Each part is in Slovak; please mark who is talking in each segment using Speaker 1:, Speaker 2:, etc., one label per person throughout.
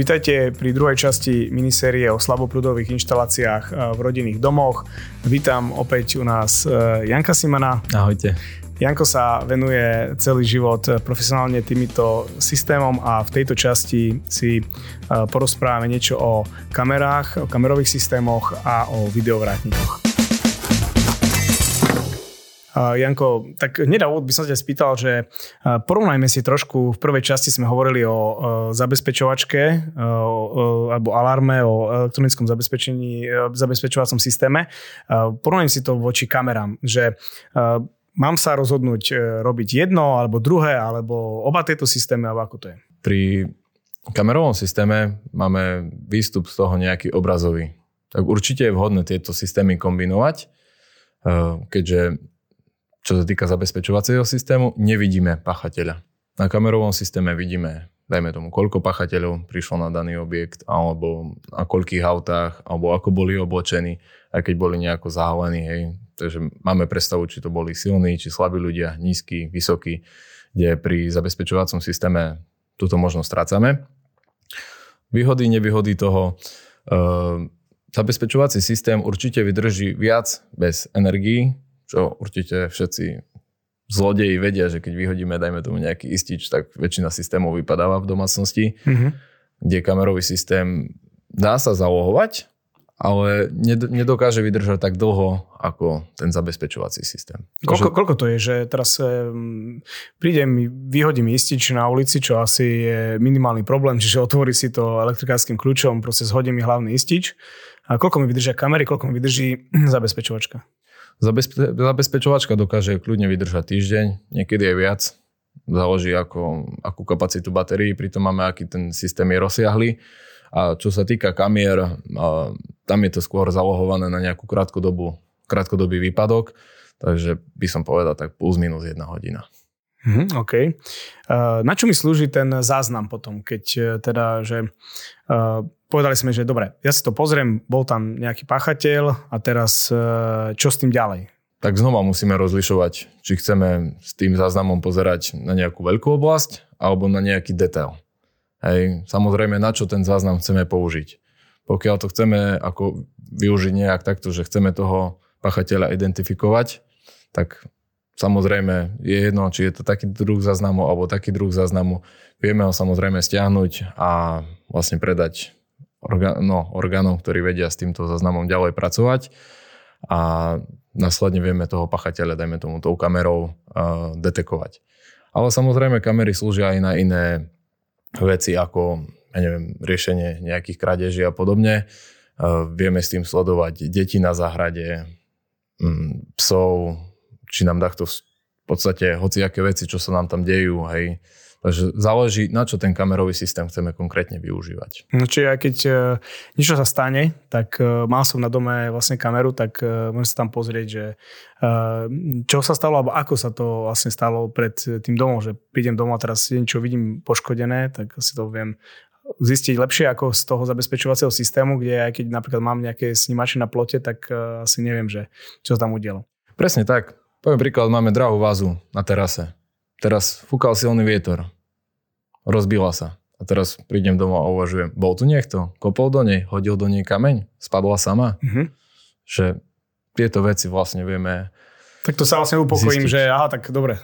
Speaker 1: Vítajte pri druhej časti minisérie o slaboprúdových inštaláciách eh, v rodinných domoch. Vítam opäť u nás eh, Janka Simana.
Speaker 2: Ahojte.
Speaker 1: Janko sa venuje celý život profesionálne týmito systémom a v tejto časti si eh, porozprávame niečo o kamerách, o kamerových systémoch a o videovrátnikoch. Janko, tak hneď by som ťa spýtal, že porovnajme si trošku, v prvej časti sme hovorili o zabezpečovačke alebo alarme, o elektronickom zabezpečení, zabezpečovacom systéme. Porovnajme si to voči kamerám, že mám sa rozhodnúť e, robiť jedno alebo druhé, alebo oba tieto systémy, alebo ako to je?
Speaker 2: Pri kamerovom systéme máme výstup z toho nejaký obrazový. Tak určite je vhodné tieto systémy kombinovať, e, keďže čo sa týka zabezpečovacieho systému, nevidíme pachateľa. Na kamerovom systéme vidíme, dajme tomu, koľko pachateľov prišlo na daný objekt, alebo na koľkých autách, alebo ako boli oblečení, aj keď boli nejako zahalení, hej. Takže máme predstavu, či to boli silní, či slabí ľudia, nízky, vysokí, kde pri zabezpečovacom systéme túto možnosť strácame. Výhody, nevýhody toho. E, zabezpečovací systém určite vydrží viac bez energií, čo určite všetci zlodeji vedia, že keď vyhodíme, dajme tomu nejaký istič, tak väčšina systémov vypadáva v domácnosti, mm-hmm. kde kamerový systém dá sa zalohovať, ale nedokáže vydržať tak dlho ako ten zabezpečovací systém.
Speaker 1: Koľko, koľko to je, že teraz um, prídem, vyhodím istič na ulici, čo asi je minimálny problém, čiže otvorí si to elektrikárským kľúčom, proste zhodím mi hlavný istič. A koľko mi vydržia kamery, koľko mi vydrží zabezpečovačka?
Speaker 2: Zabezpe- zabezpečovačka dokáže kľudne vydržať týždeň, niekedy aj viac. Záleží, ako, akú kapacitu batérií, pritom máme, aký ten systém je rozsiahly. A čo sa týka kamier, tam je to skôr zalohované na nejakú krátkodobu, krátkodobý výpadok, takže by som povedal tak plus minus jedna hodina.
Speaker 1: Mm, OK. Uh, na čo mi slúži ten záznam potom, keď uh, teda, že uh, povedali sme, že dobre, ja si to pozriem, bol tam nejaký páchateľ a teraz čo s tým ďalej?
Speaker 2: Tak znova musíme rozlišovať, či chceme s tým záznamom pozerať na nejakú veľkú oblasť alebo na nejaký detail. Hej, samozrejme, na čo ten záznam chceme použiť. Pokiaľ to chceme ako využiť nejak takto, že chceme toho pachateľa identifikovať, tak Samozrejme, je jedno, či je to taký druh záznamu alebo taký druh záznamu. Vieme ho samozrejme stiahnuť a vlastne predať orgán, no, orgánom, ktorí vedia s týmto záznamom ďalej pracovať a následne vieme toho pachateľa, dajme tomu tou kamerou, uh, detekovať. Ale samozrejme kamery slúžia aj na iné veci ako ja neviem, riešenie nejakých krádeží a podobne. Uh, vieme s tým sledovať deti na záhrade, um, psov, či nám takto v podstate hociaké veci, čo sa nám tam dejú, hej. Takže záleží, na čo ten kamerový systém chceme konkrétne využívať.
Speaker 1: No čiže aj keď uh, niečo sa stane, tak uh, mal som na dome vlastne kameru, tak uh, môžem sa tam pozrieť, že uh, čo sa stalo, alebo ako sa to vlastne stalo pred tým domom, že prídem domov a teraz niečo vidím poškodené, tak si to viem zistiť lepšie ako z toho zabezpečovacieho systému, kde aj keď napríklad mám nejaké snímače na plote, tak uh, asi neviem, že čo sa tam udialo.
Speaker 2: Presne tak. Poviem príklad, máme drahú vázu na terase. Teraz fúkal silný vietor. Rozbila sa. A teraz prídem domov a uvažujem, bol tu niekto? Kopol do nej? Hodil do nej kameň? Spadla sama? Mm-hmm. Že tieto veci vlastne vieme
Speaker 1: tak to sa vlastne upokojím, zistiť. že aha, tak dobre,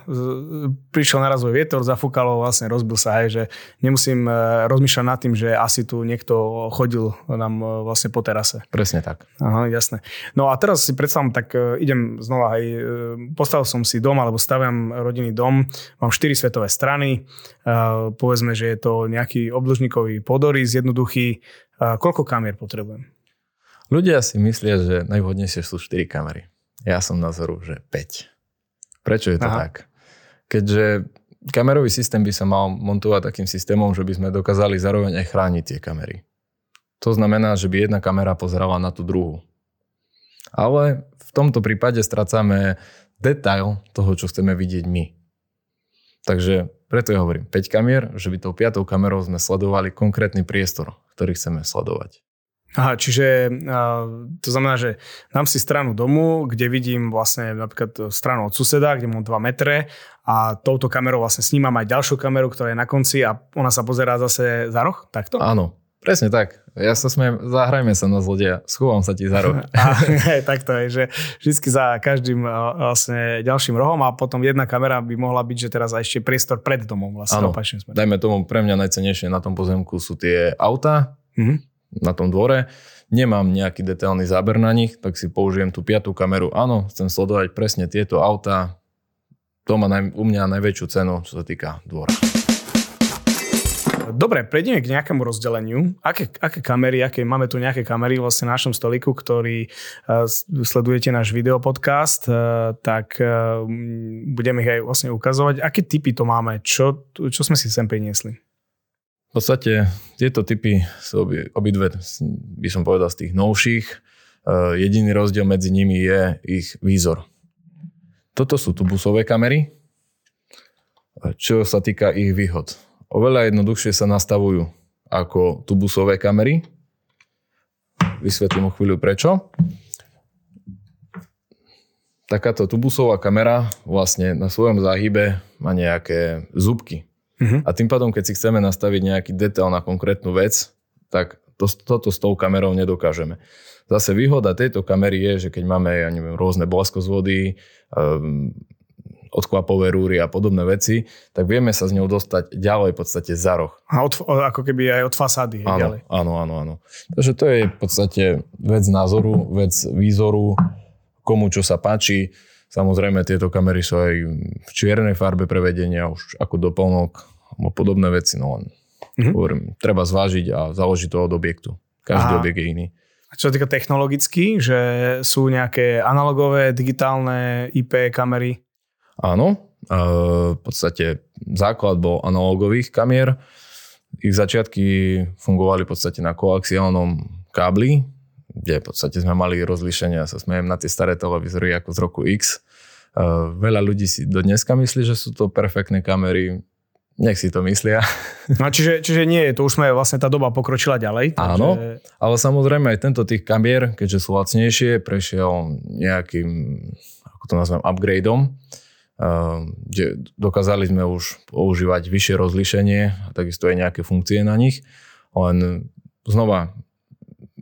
Speaker 1: prišiel narazový vietor, zafúkalo, vlastne rozbil sa, hej, že nemusím e, rozmýšľať nad tým, že asi tu niekto chodil nám e, vlastne po terase.
Speaker 2: Presne tak.
Speaker 1: Aha, jasné. No a teraz si predstavím, tak e, idem znova, hej, postavil som si dom, alebo staviam rodinný dom, mám 4 svetové strany, povedzme, že je to nejaký obdĺžnikový podorys, jednoduchý. Koľko kamier potrebujem?
Speaker 2: Ľudia si myslia, že najvhodnejšie sú 4 kamery. Ja som názoru, že 5. Prečo je to Aha. tak? Keďže kamerový systém by sa mal montovať takým systémom, že by sme dokázali zároveň aj chrániť tie kamery. To znamená, že by jedna kamera pozerala na tú druhú. Ale v tomto prípade strácame detail toho, čo chceme vidieť my. Takže preto ja hovorím 5 kamier, že by tou piatou kamerou sme sledovali konkrétny priestor, ktorý chceme sledovať.
Speaker 1: Aha, čiže to znamená, že dám si stranu domu, kde vidím vlastne napríklad stranu od suseda, kde mám 2 metre a touto kamerou vlastne snímam aj ďalšiu kameru, ktorá je na konci a ona sa pozerá zase za roh, takto?
Speaker 2: Áno, Presne tak. Ja sa smiem, zahrajme sa na zlodeja, schovám sa ti za roh.
Speaker 1: A, tak to je, že vždy za každým vlastne ďalším rohom a potom jedna kamera by mohla byť, že teraz aj ešte priestor pred domom vlastne
Speaker 2: Áno, dajme tomu, pre mňa najcenejšie na tom pozemku sú tie auta mm-hmm. Na tom dvore. Nemám nejaký detailný záber na nich, tak si použijem tú piatú kameru. Áno, chcem sledovať presne tieto auta. To má naj, u mňa najväčšiu cenu, čo sa týka dvora.
Speaker 1: Dobre, prejdeme k nejakému rozdeleniu. Aké, aké kamery, aké, máme tu nejaké kamery vlastne na našom stoliku, ktorý uh, sledujete náš videopodcast, uh, tak uh, budeme ich aj vlastne ukazovať. Aké typy to máme? Čo, čo sme si sem priniesli?
Speaker 2: V podstate tieto typy sú obi, obidve, by som povedal, z tých novších. Uh, jediný rozdiel medzi nimi je ich výzor. Toto sú tubusové kamery, čo sa týka ich výhod oveľa jednoduchšie sa nastavujú ako tubusové kamery. Vysvetlím o chvíľu prečo. Takáto tubusová kamera vlastne na svojom záhybe má nejaké zúbky. Uh-huh. A tým pádom, keď si chceme nastaviť nejaký detail na konkrétnu vec, tak to, toto s tou kamerou nedokážeme. Zase výhoda tejto kamery je, že keď máme ja neviem, rôzne blaskozvody, um, odkvapové rúry a podobné veci, tak vieme sa s ňou dostať ďalej v podstate za roh.
Speaker 1: A od, ako keby aj od fasády.
Speaker 2: Áno, ďalej. áno, áno, áno. Takže to je v podstate vec názoru, vec výzoru, komu čo sa páči. Samozrejme, tieto kamery sú aj v čiernej farbe prevedenia, už ako doplnok, alebo podobné veci. No len, mm-hmm. hovorím, treba zvážiť a založiť to od objektu. Každý Aha. objekt je iný.
Speaker 1: A čo sa týka technologicky, že sú nejaké analogové, digitálne IP kamery?
Speaker 2: Áno, v podstate základ bol analogových kamier. Ich začiatky fungovali v podstate na koaxiálnom kábli, kde v podstate sme mali rozlíšenia, sa smejem na tie staré televízory ako z roku X. Veľa ľudí si do dneska myslí, že sú to perfektné kamery. Nech si to myslia.
Speaker 1: No čiže, čiže nie, to už sme vlastne tá doba pokročila ďalej.
Speaker 2: Takže... Áno, ale samozrejme aj tento tých kamier, keďže sú lacnejšie, prešiel nejakým, ako to nazvem, upgradeom kde dokázali sme už používať vyššie rozlíšenie a takisto aj nejaké funkcie na nich. Len znova,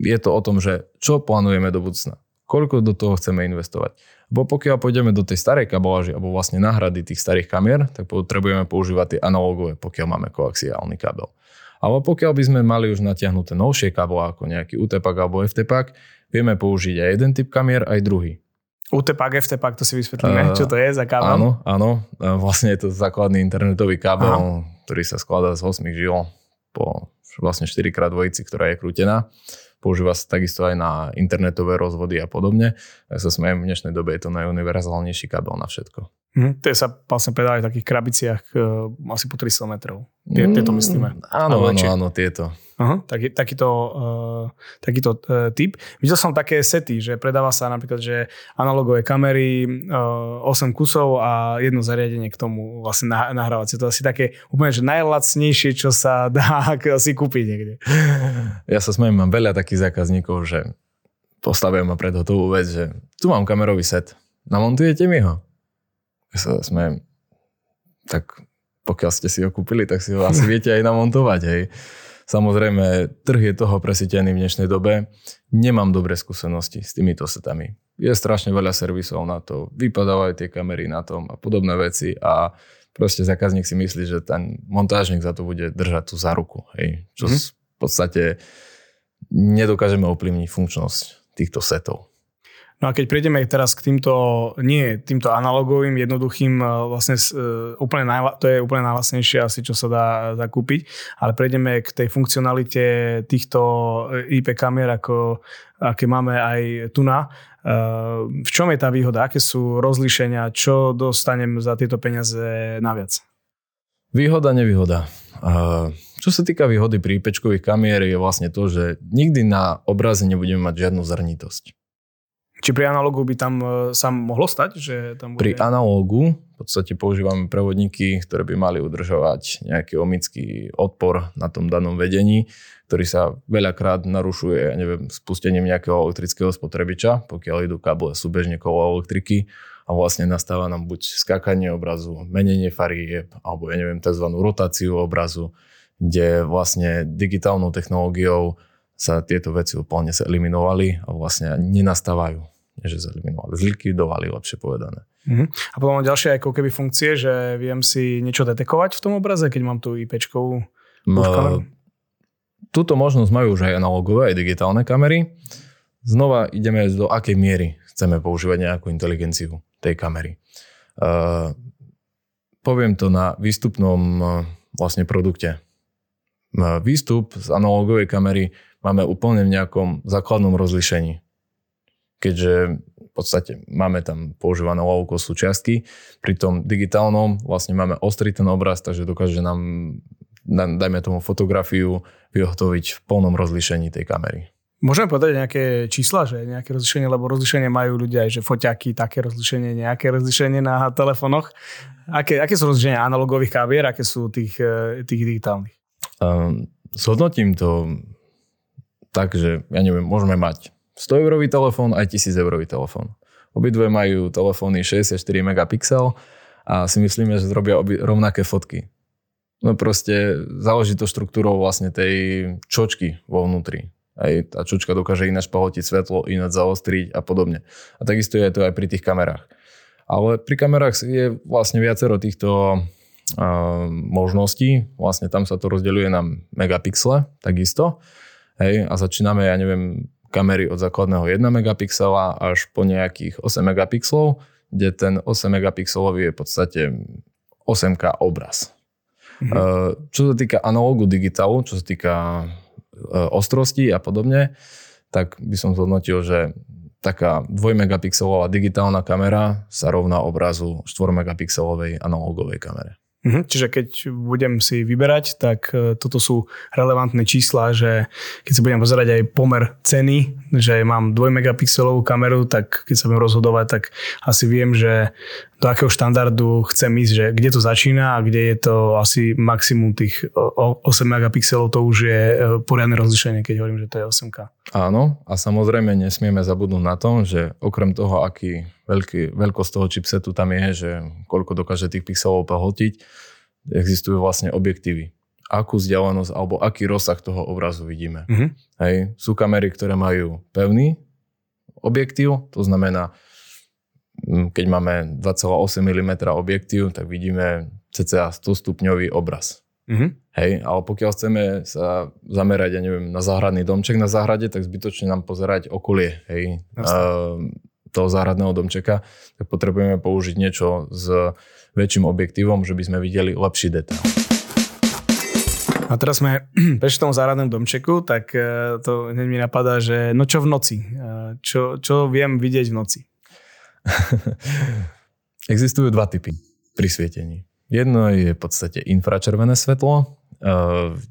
Speaker 2: je to o tom, že čo plánujeme do budúcna. Koľko do toho chceme investovať. Bo pokiaľ pôjdeme do tej starej kabeláži alebo vlastne náhrady tých starých kamier, tak potrebujeme používať tie analogové, pokiaľ máme koaxiálny kabel. Ale pokiaľ by sme mali už natiahnuté novšie káble ako nejaký UTPAK alebo FTPAK, vieme použiť aj jeden typ kamier, aj druhý.
Speaker 1: UTPAK, FTPAK, to si vysvetlíme, uh, čo to je za kábel?
Speaker 2: Áno, áno. Vlastne je to základný internetový kábel, Aha. ktorý sa skladá z 8 žil po vlastne 4 x dvojici, ktorá je krútená. Používa sa takisto aj na internetové rozvody a podobne. Ja sa smejem, v dnešnej dobe je to najuniverzálnejší kábel na všetko.
Speaker 1: Hm, tie sa vlastne predávajú v takých krabiciach uh, asi po 300 metrov. Tie, mm, tieto myslíme.
Speaker 2: Áno, áno, áno, tieto.
Speaker 1: Uh-huh, tak, takýto, uh, takýto uh, typ. Videl som také sety, že predáva sa napríklad, že analogové kamery, uh, 8 kusov a jedno zariadenie k tomu vlastne nahrávacie. To asi také úplne, že najlacnejšie, čo sa dá si kúpiť niekde.
Speaker 2: Ja sa smiem, mám veľa takých zákazníkov, že postavia ma pred hotovú vec, že tu mám kamerový set, namontujete mi ho? Ja sa smiem, tak pokiaľ ste si ho kúpili, tak si ho asi viete aj namontovať, hej. Samozrejme, trh je toho presítený v dnešnej dobe. Nemám dobré skúsenosti s týmito setami. Je strašne veľa servisov na to, vypadávajú tie kamery na tom a podobné veci a proste zákazník si myslí, že ten montážnik za to bude držať tú záruku. Hej, čo mm-hmm. v podstate nedokážeme ovplyvniť funkčnosť týchto setov.
Speaker 1: No a keď prejdeme teraz k týmto, nie týmto analogovým, jednoduchým, e, vlastne e, úplne najla, to je úplne najlasnejšie asi, čo sa dá zakúpiť, ale prejdeme k tej funkcionalite týchto e, IP kamier, ako, aké máme aj tu na. V čom je tá výhoda? Aké sú rozlíšenia? Čo dostanem za tieto peniaze naviac?
Speaker 2: Výhoda, nevýhoda. Čo sa týka výhody pri IPčkových kamier je vlastne to, že nikdy na obraze nebudeme mať žiadnu zrnitosť.
Speaker 1: Či pri analogu by tam e, sa mohlo stať? Že tam
Speaker 2: bude... Pri analogu v podstate používame prevodníky, ktoré by mali udržovať nejaký omický odpor na tom danom vedení, ktorý sa veľakrát narušuje, ja neviem, spustením nejakého elektrického spotrebiča, pokiaľ idú káble súbežne kolo elektriky a vlastne nastáva nám buď skákanie obrazu, menenie farieb, alebo ja neviem, tzv. rotáciu obrazu, kde vlastne digitálnou technológiou sa tieto veci úplne eliminovali a vlastne nenastávajú. Nie, že zeliminovali, zlikvidovali, lepšie povedané.
Speaker 1: Uh-huh. A potom mám ďalšie ako keby funkcie, že viem si niečo detekovať v tom obraze, keď mám tú IPčkovú
Speaker 2: M- Túto možnosť majú už aj analogové, aj digitálne kamery. Znova ideme do akej miery chceme používať nejakú inteligenciu tej kamery. Uh, poviem to na výstupnom uh, vlastne produkte. Uh, výstup z analogovej kamery máme úplne v nejakom základnom rozlišení. Keďže v podstate máme tam používané lovko súčiastky, pri tom digitálnom vlastne máme ostrý ten obraz, takže dokáže nám dajme tomu fotografiu, vyhotoviť v plnom rozlišení tej kamery.
Speaker 1: Môžeme povedať nejaké čísla, že nejaké rozlišenie, lebo rozlišenie majú ľudia aj, že foťaky, také rozlišenie, nejaké rozlišenie na telefonoch. Aké, aké sú rozlišenia analogových kavier, aké sú tých, eh, tých digitálnych?
Speaker 2: Um, zhodnotím to tak, že ja neviem, môžeme mať 100 eurový telefón aj 1000 eurový telefón. Obidve majú telefóny 64 megapixel a si myslíme, že zrobia obi, rovnaké fotky. No proste záleží to štruktúrou vlastne tej čočky vo vnútri. Aj tá čočka dokáže ináč pohotiť svetlo, ináč zaostriť a podobne. A takisto je to aj pri tých kamerách. Ale pri kamerách je vlastne viacero týchto uh, možností. Vlastne tam sa to rozdeľuje na megapixle, takisto. Hej, a začíname, ja neviem, kamery od základného 1 megapixela až po nejakých 8 megapixlov, kde ten 8 megapixelový je v podstate 8K obraz. Mm-hmm. Čo sa týka analógu digitálu, čo sa týka eh, ostrosti a podobne, tak by som zhodnotil, že taká 2 megapixelová digitálna kamera sa rovná obrazu 4 megapixelovej analógovej kamere.
Speaker 1: Mhm, čiže keď budem si vyberať, tak e, toto sú relevantné čísla, že keď sa budem pozerať aj pomer ceny, že mám 2 megapixelovú kameru, tak keď sa budem rozhodovať, tak asi viem, že do akého štandardu chcem ísť, že kde to začína a kde je to asi maximum tých 8 megapixelov, to už je e, poriadne rozlišenie, keď hovorím, že to je 8K.
Speaker 2: Áno, a samozrejme nesmieme zabudnúť na tom, že okrem toho, aký veľký, veľkosť toho chipsetu tam je, že koľko dokáže tých pixelov pohltiť, existujú vlastne objektívy. Akú vzdialenosť alebo aký rozsah toho obrazu vidíme. Mm-hmm. Hej, sú kamery, ktoré majú pevný objektív, to znamená, keď máme 2,8 mm objektív, tak vidíme cca 100 stupňový obraz. Mm-hmm. Hej, ale pokiaľ chceme sa zamerať, ja neviem, na záhradný domček na záhrade, tak zbytočne nám pozerať okolie. Hej. Uh, toho záhradného domčeka, tak potrebujeme použiť niečo s väčším objektívom, že by sme videli lepší detail.
Speaker 1: A teraz sme prešli tomu záhradnom domčeku, tak e, to hneď mi napadá, že no čo v noci? E, čo, čo viem vidieť v noci?
Speaker 2: Existujú dva typy pri svietení. Jedno je v podstate infračervené svetlo, e,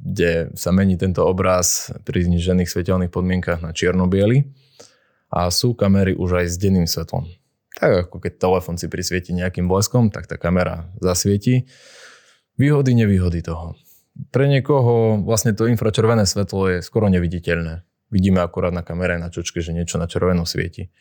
Speaker 2: kde sa mení tento obraz pri znižených svetelných podmienkach na čierno a sú kamery už aj s denným svetlom. Tak ako keď telefon si prisvieti nejakým bleskom, tak tá kamera zasvieti. Výhody, nevýhody toho. Pre niekoho vlastne to infračervené svetlo je skoro neviditeľné. Vidíme akurát na kamere na čočke, že niečo na červeno svieti.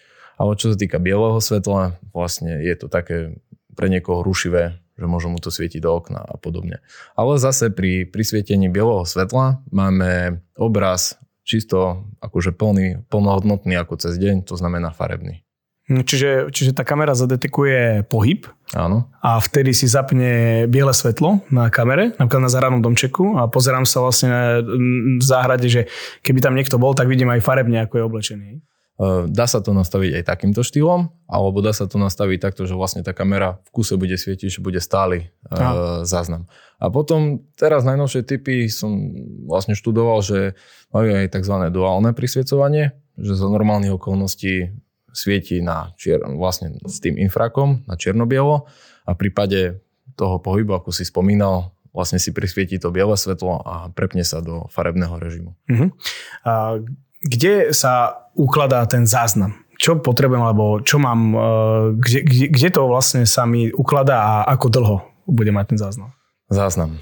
Speaker 2: Ale čo sa týka bieleho svetla, vlastne je to také pre niekoho rušivé, že môžu mu to svietiť do okna a podobne. Ale zase pri prisvietení bieleho svetla máme obraz čisto akože plný, plnohodnotný ako cez deň, to znamená farebný.
Speaker 1: Hm, čiže, čiže tá kamera zadetekuje pohyb
Speaker 2: Áno.
Speaker 1: a vtedy si zapne biele svetlo na kamere, napríklad na záhradnom domčeku a pozerám sa vlastne v záhrade, že keby tam niekto bol, tak vidím aj farebne, ako je oblečený.
Speaker 2: Dá sa to nastaviť aj takýmto štýlom, alebo dá sa to nastaviť takto, že vlastne tá kamera v kuse bude svietiť, že bude stály Aha. záznam. A potom teraz najnovšie typy som vlastne študoval, že majú aj tzv. duálne prisviecovanie, že za normálnych okolností svieti na čier, vlastne s tým infrakom na čierno-bielo a v prípade toho pohybu, ako si spomínal, vlastne si prisvieti to biele svetlo a prepne sa do farebného režimu. Uh-huh.
Speaker 1: A kde sa ukladá ten záznam? Čo potrebujem, alebo čo mám, e, kde, kde, kde to vlastne sa mi ukladá a ako dlho bude mať ten záznam?
Speaker 2: Záznam.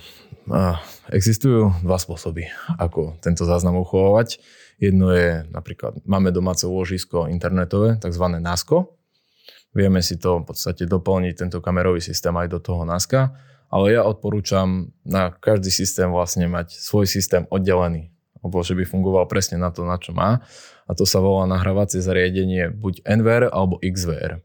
Speaker 2: Existujú dva spôsoby, ako tento záznam uchovávať. Jedno je napríklad, máme domáce úložisko internetové, tzv. NASCO. Vieme si to v podstate doplniť, tento kamerový systém aj do toho NASCA ale ja odporúčam na každý systém vlastne mať svoj systém oddelený, alebo že by fungoval presne na to, na čo má. A to sa volá nahrávacie zariadenie buď NVR alebo XVR.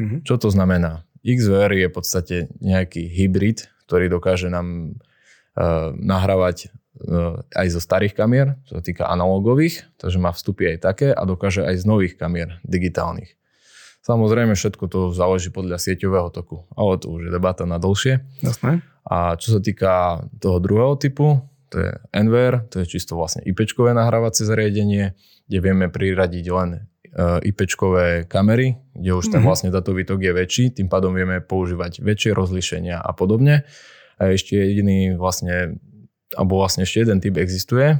Speaker 2: Mm-hmm. Čo to znamená? XVR je v podstate nejaký hybrid, ktorý dokáže nám uh, nahrávať uh, aj zo starých kamier, čo sa týka analogových, takže má vstupy aj také a dokáže aj z nových kamier digitálnych. Samozrejme, všetko to záleží podľa sieťového toku, ale to už je debata na dlhšie.
Speaker 1: Jasné.
Speaker 2: A čo sa týka toho druhého typu, to je NVR, to je čisto vlastne IP-čkové nahrávacie zariadenie, kde vieme priradiť len e, IP-čkové kamery, kde už ten mm-hmm. vlastne datový tok je väčší, tým pádom vieme používať väčšie rozlíšenia a podobne. A ešte jediný vlastne, alebo vlastne ešte jeden typ existuje,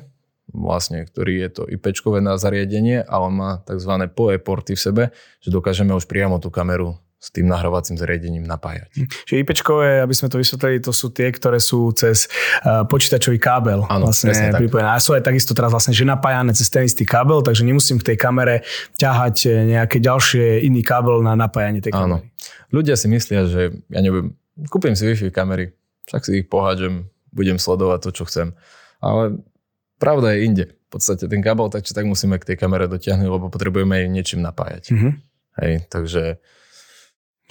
Speaker 2: vlastne, ktorý je to IP-čkové zariadenie a on má tzv. PoE porty v sebe, že dokážeme už priamo tú kameru s tým nahrávacím zariadením napájať. Hm.
Speaker 1: Čiže IPčkové, aby sme to vysvetlili, to sú tie, ktoré sú cez uh, počítačový kábel
Speaker 2: Áno, vlastne
Speaker 1: pripojené. A sú aj takisto teraz vlastne že napájane cez ten istý kábel, takže nemusím v tej kamere ťahať eh, nejaké ďalšie iný kábel na napájanie tej kamery.
Speaker 2: Áno. Ľudia si myslia, že ja neviem, kúpim si Wi-Fi kamery, však si ich pohádžem, budem sledovať to, čo chcem. Ale Pravda je inde. V podstate ten kábel tak či tak musíme k tej kamere dotiahnuť, lebo potrebujeme aj niečím napájať. Mm-hmm. Hej, takže...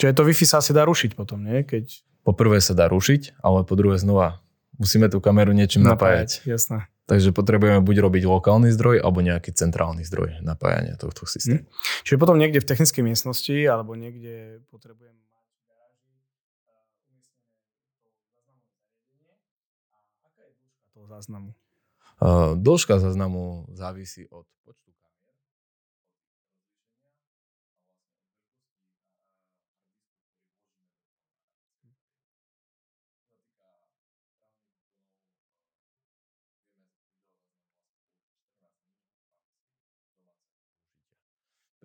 Speaker 1: Čiže to Wi-Fi sa asi dá rušiť potom, nie? Keď...
Speaker 2: Po prvé sa dá rušiť, ale po druhé znova musíme tú kameru niečím napájať.
Speaker 1: napájať. Jasné.
Speaker 2: Takže potrebujeme buď robiť lokálny zdroj, alebo nejaký centrálny zdroj napájania tohto systému. Mm.
Speaker 1: Čiže potom niekde v technickej miestnosti, alebo niekde potrebujem toho záznamu?
Speaker 2: Dĺžka záznamu závisí od počtu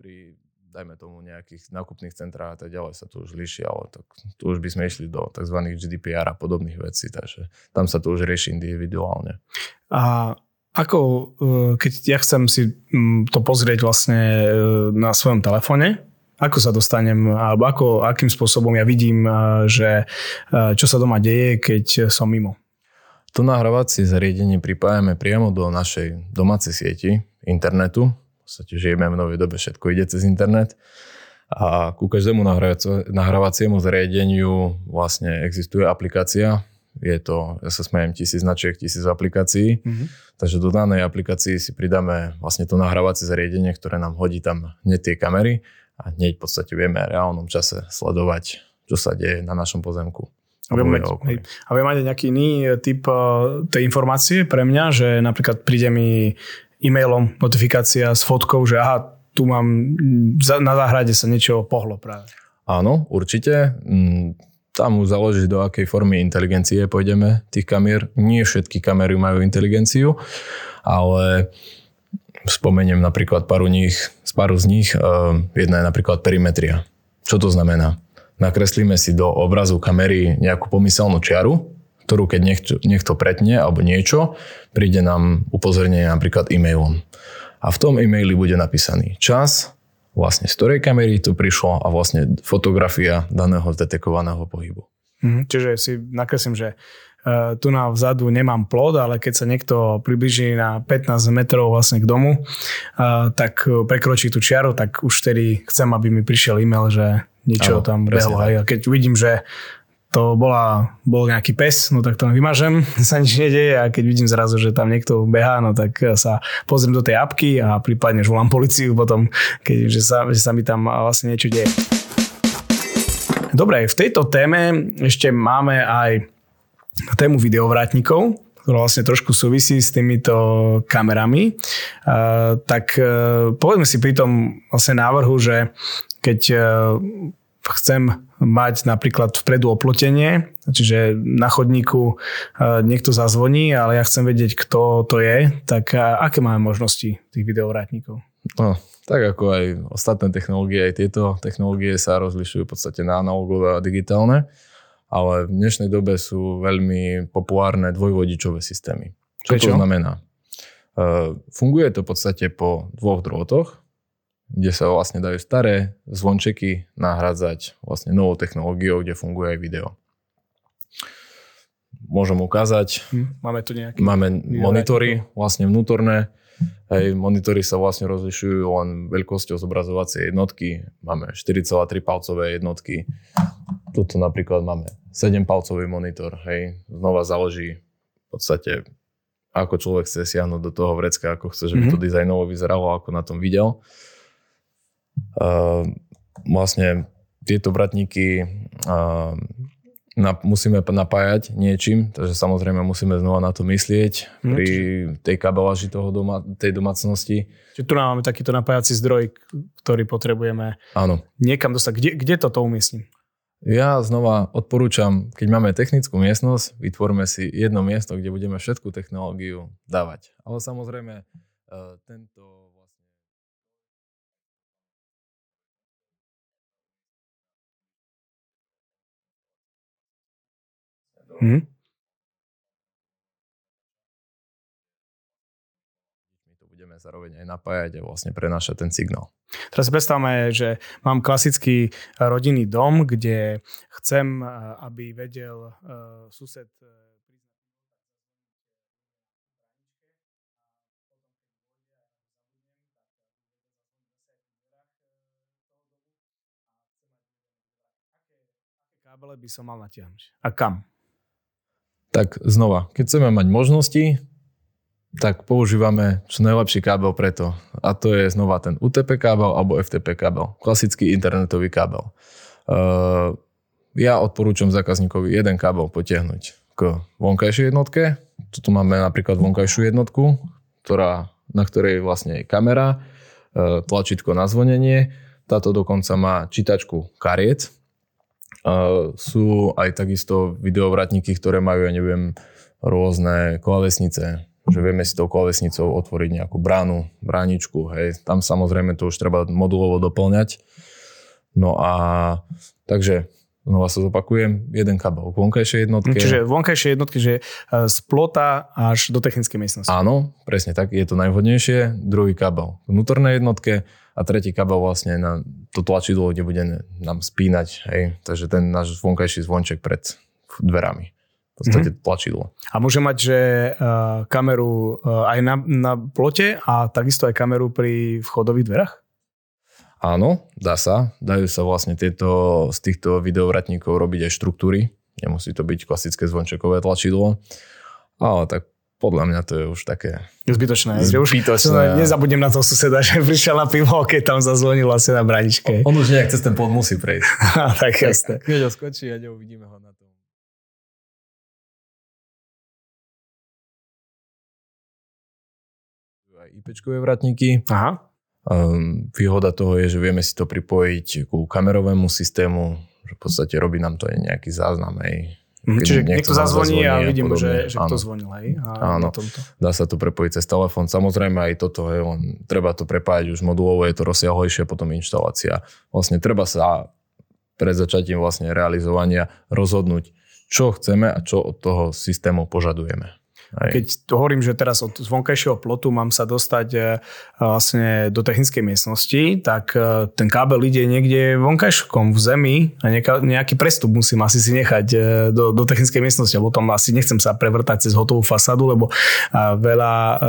Speaker 2: Pri dajme tomu nejakých nákupných centrách a tak ďalej sa to už líši, ale tak tu už by sme išli do tzv. GDPR a podobných vecí, takže tam sa to už rieši individuálne.
Speaker 1: A ako, e, keď ja chcem si mm, to pozrieť vlastne e, na svojom telefóne, ako sa dostanem, alebo ako, akým spôsobom ja vidím, e, že čo sa doma deje, keď som mimo?
Speaker 2: To nahrávacie zariadenie pripájame priamo do našej domácej sieti internetu. Podstate žijeme v novej dobe, všetko ide cez internet. A ku každému nahrávaciemu zariadeniu vlastne existuje aplikácia, je to, ja sa smejem, tisíc značiek, tisíc aplikácií. Mm-hmm. Takže do danej aplikácii si pridáme vlastne to nahrávacie zariadenie, ktoré nám hodí tam hneď tie kamery a hneď v podstate vieme v reálnom čase sledovať, čo sa deje na našom pozemku.
Speaker 1: A viem, mať, a viem mať nejaký iný e, typ e, tej informácie pre mňa, že napríklad príde mi e-mailom notifikácia s fotkou, že aha, tu mám, na záhrade sa niečo pohlo práve.
Speaker 2: Áno, určite. Mm, tam už záleží, do akej formy inteligencie pôjdeme tých kamier. Nie všetky kamery majú inteligenciu, ale spomeniem napríklad pár, nich, z paru z nich. Uh, jedna je napríklad perimetria. Čo to znamená? Nakreslíme si do obrazu kamery nejakú pomyselnú čiaru, ktorú keď niekto, niekto pretne alebo niečo, príde nám upozornenie napríklad e-mailom. A v tom e-maili bude napísaný čas, vlastne z ktorej kamery to prišlo a vlastne fotografia daného detekovaného pohybu.
Speaker 1: Mhm, čiže si nakreslím, že uh, tu na vzadu nemám plod, ale keď sa niekto približí na 15 metrov vlastne k domu, uh, tak prekročí tú čiaru, tak už vtedy chcem, aby mi prišiel e-mail, že niečo tam behlo. A keď uvidím, že to bola, bol nejaký pes, no tak to vymažem, sa nič nedieje a keď vidím zrazu, že tam niekto behá, no tak sa pozriem do tej apky a prípadne už volám policiu potom, keď, že, sa, že sa mi tam vlastne niečo deje. Dobre, v tejto téme ešte máme aj tému videovrátnikov, ktorá vlastne trošku súvisí s týmito kamerami. Uh, tak uh, povedzme si pri tom vlastne návrhu, že keď uh, chcem mať napríklad vpredu oplotenie, čiže na chodníku e, niekto zazvoní, ale ja chcem vedieť, kto to je, tak aké máme možnosti tých videovrátnikov?
Speaker 2: No, tak ako aj ostatné technológie, aj tieto technológie sa rozlišujú v podstate na analogové a digitálne, ale v dnešnej dobe sú veľmi populárne dvojvodičové systémy. Čo Prečo? to znamená? Uh, funguje to v podstate po dvoch drôtoch, kde sa vlastne dajú staré zvončeky nahradzať vlastne novou technológiou, kde funguje aj video. môžem ukázať.
Speaker 1: Hm, máme tu nejaké...
Speaker 2: Máme monitory, vlastne vnútorné. Hej, monitory sa vlastne rozlišujú len veľkosťou zobrazovacej jednotky. Máme 4,3 palcové jednotky. Tuto napríklad máme 7 palcový monitor. Hej, znova záleží v podstate ako človek chce siahnuť do toho vrecka, ako chce, že by to mhm. dizajnovo vyzeralo, ako na tom videl. Uh, vlastne tieto vratníky uh, na, musíme napájať niečím, takže samozrejme musíme znova na to myslieť mm, pri tej kabelaži toho doma, tej domácnosti.
Speaker 1: Čiže tu máme takýto napájací zdroj, ktorý potrebujeme
Speaker 2: Áno.
Speaker 1: niekam dostať. Kde, kde toto umiestním?
Speaker 2: Ja znova odporúčam, keď máme technickú miestnosť, vytvorme si jedno miesto, kde budeme všetku technológiu dávať. Ale samozrejme, uh, tento My to budeme zároveň aj napájať a vlastne prenášať ten signál.
Speaker 1: Teraz si predstavme, že mám klasický rodinný dom, kde chcem, aby vedel uh, sused kábele by som mal natiahnuť. A kam?
Speaker 2: Tak znova, keď chceme mať možnosti, tak používame čo najlepší kábel preto. A to je znova ten UTP kábel alebo FTP kábel. Klasický internetový kábel. Uh, ja odporúčam zákazníkovi jeden kábel potiahnuť k vonkajšej jednotke. Tu máme napríklad vonkajšiu jednotku, ktorá, na ktorej vlastne je kamera, uh, tlačítko na zvonenie. Táto dokonca má čítačku kariet, sú aj takisto videovratníky, ktoré majú, ja neviem, rôzne klávesnice, že vieme si tou klávesnicou otvoriť nejakú bránu, bráničku, hej. Tam samozrejme to už treba modulovo doplňať. No a takže znova sa zopakujem, jeden kabel vonkajšej jednotke.
Speaker 1: Čiže vonkajšej jednotky, že e, z plota až do technickej miestnosti.
Speaker 2: Áno, presne tak, je to najvhodnejšie. Druhý kabel k vnútornej jednotke a tretí kabel vlastne na to tlačidlo, kde bude nám spínať. Hej. Takže ten náš vonkajší zvonček pred dverami. V podstate mm-hmm. tlačidlo.
Speaker 1: A môže mať, že uh, kameru uh, aj na, na plote a takisto aj kameru pri vchodových dverách?
Speaker 2: Áno, dá sa. Dajú sa vlastne tieto, z týchto videovratníkov robiť aj štruktúry. Nemusí to byť klasické zvončekové tlačidlo. Ale tak podľa mňa to je už také...
Speaker 1: Zbytočné. Zbytočné. Už nezabudnem na toho suseda, že prišiel na pivo, keď tam zazvonil asi na braničke.
Speaker 2: On, on už nejak cez ten pod musí prejsť.
Speaker 1: tak jasné.
Speaker 2: Keď ho skočí a neuvidíme ho na tom. Aj IPčkové vratníky.
Speaker 1: Aha.
Speaker 2: Um, výhoda toho je, že vieme si to pripojiť ku kamerovému systému, že v podstate robí nám to aj nejaký záznam aj
Speaker 1: Mm, čiže niekto, niekto zazvoní a vidím, že, že kto zvonil. Hej, a
Speaker 2: áno, dá sa to prepojiť cez telefón. Samozrejme aj toto, hej, len treba to prepájať už modulovo, je to rozsiahlejšie, potom inštalácia. Vlastne treba sa pred začatím vlastne realizovania rozhodnúť, čo chceme a čo od toho systému požadujeme.
Speaker 1: Aj. Keď hovorím, že teraz od vonkajšieho plotu mám sa dostať e, vlastne do technickej miestnosti, tak e, ten kábel ide niekde vonkajškom v zemi a nejaký prestup musím asi si nechať e, do, do technickej miestnosti, lebo tam asi nechcem sa prevrtať cez hotovú fasádu, lebo veľa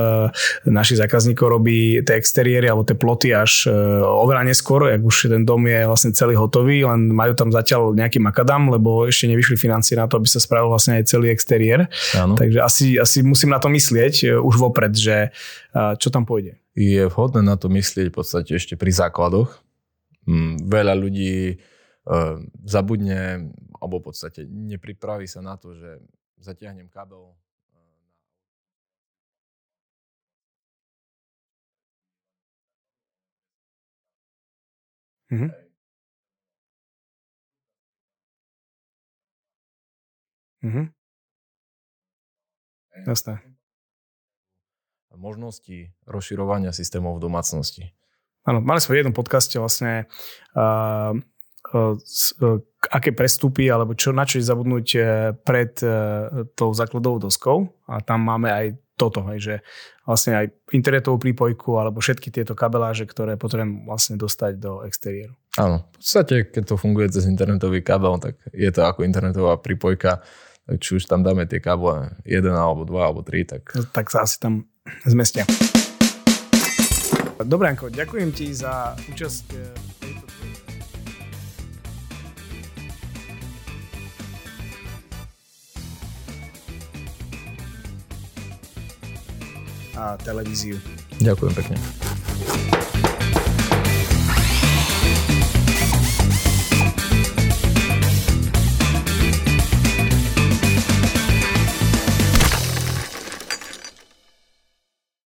Speaker 1: našich zákazníkov robí tie exteriéry alebo tie ploty až oveľa neskôr, ak už ten dom je vlastne celý hotový, len majú tam zatiaľ nejaký makadam, lebo ešte nevyšli financie na to, aby sa spravil vlastne aj celý exteriér. Áno. Takže asi, asi musím na to myslieť e, už vopred, že e, čo tam pôjde.
Speaker 2: Je vhodné na to myslieť v podstate ešte pri základoch. Mm, veľa ľudí e, zabudne, alebo v podstate nepripraví sa na to, že zatiahnem kabel
Speaker 1: Mm-hmm. Mm-hmm. Jasné.
Speaker 2: Možnosti rozširovania systémov v domácnosti.
Speaker 1: Áno, mali sme v jednom podcaste vlastne uh, aké prestupy alebo čo, na čo je zabudnúť pred uh, tou základovou doskou a tam máme aj toto, hej, že vlastne aj internetovú prípojku alebo všetky tieto kabeláže, ktoré potrebujem vlastne dostať do exteriéru.
Speaker 2: Áno, v podstate, keď to funguje cez internetový kabel, tak je to ako internetová prípojka či už tam dáme tie káble jeden alebo dva alebo tri, tak...
Speaker 1: Tak sa asi tam zmestia. Dobre, Anko, ďakujem ti za účasť e, a televíziu.
Speaker 2: Ďakujem pekne.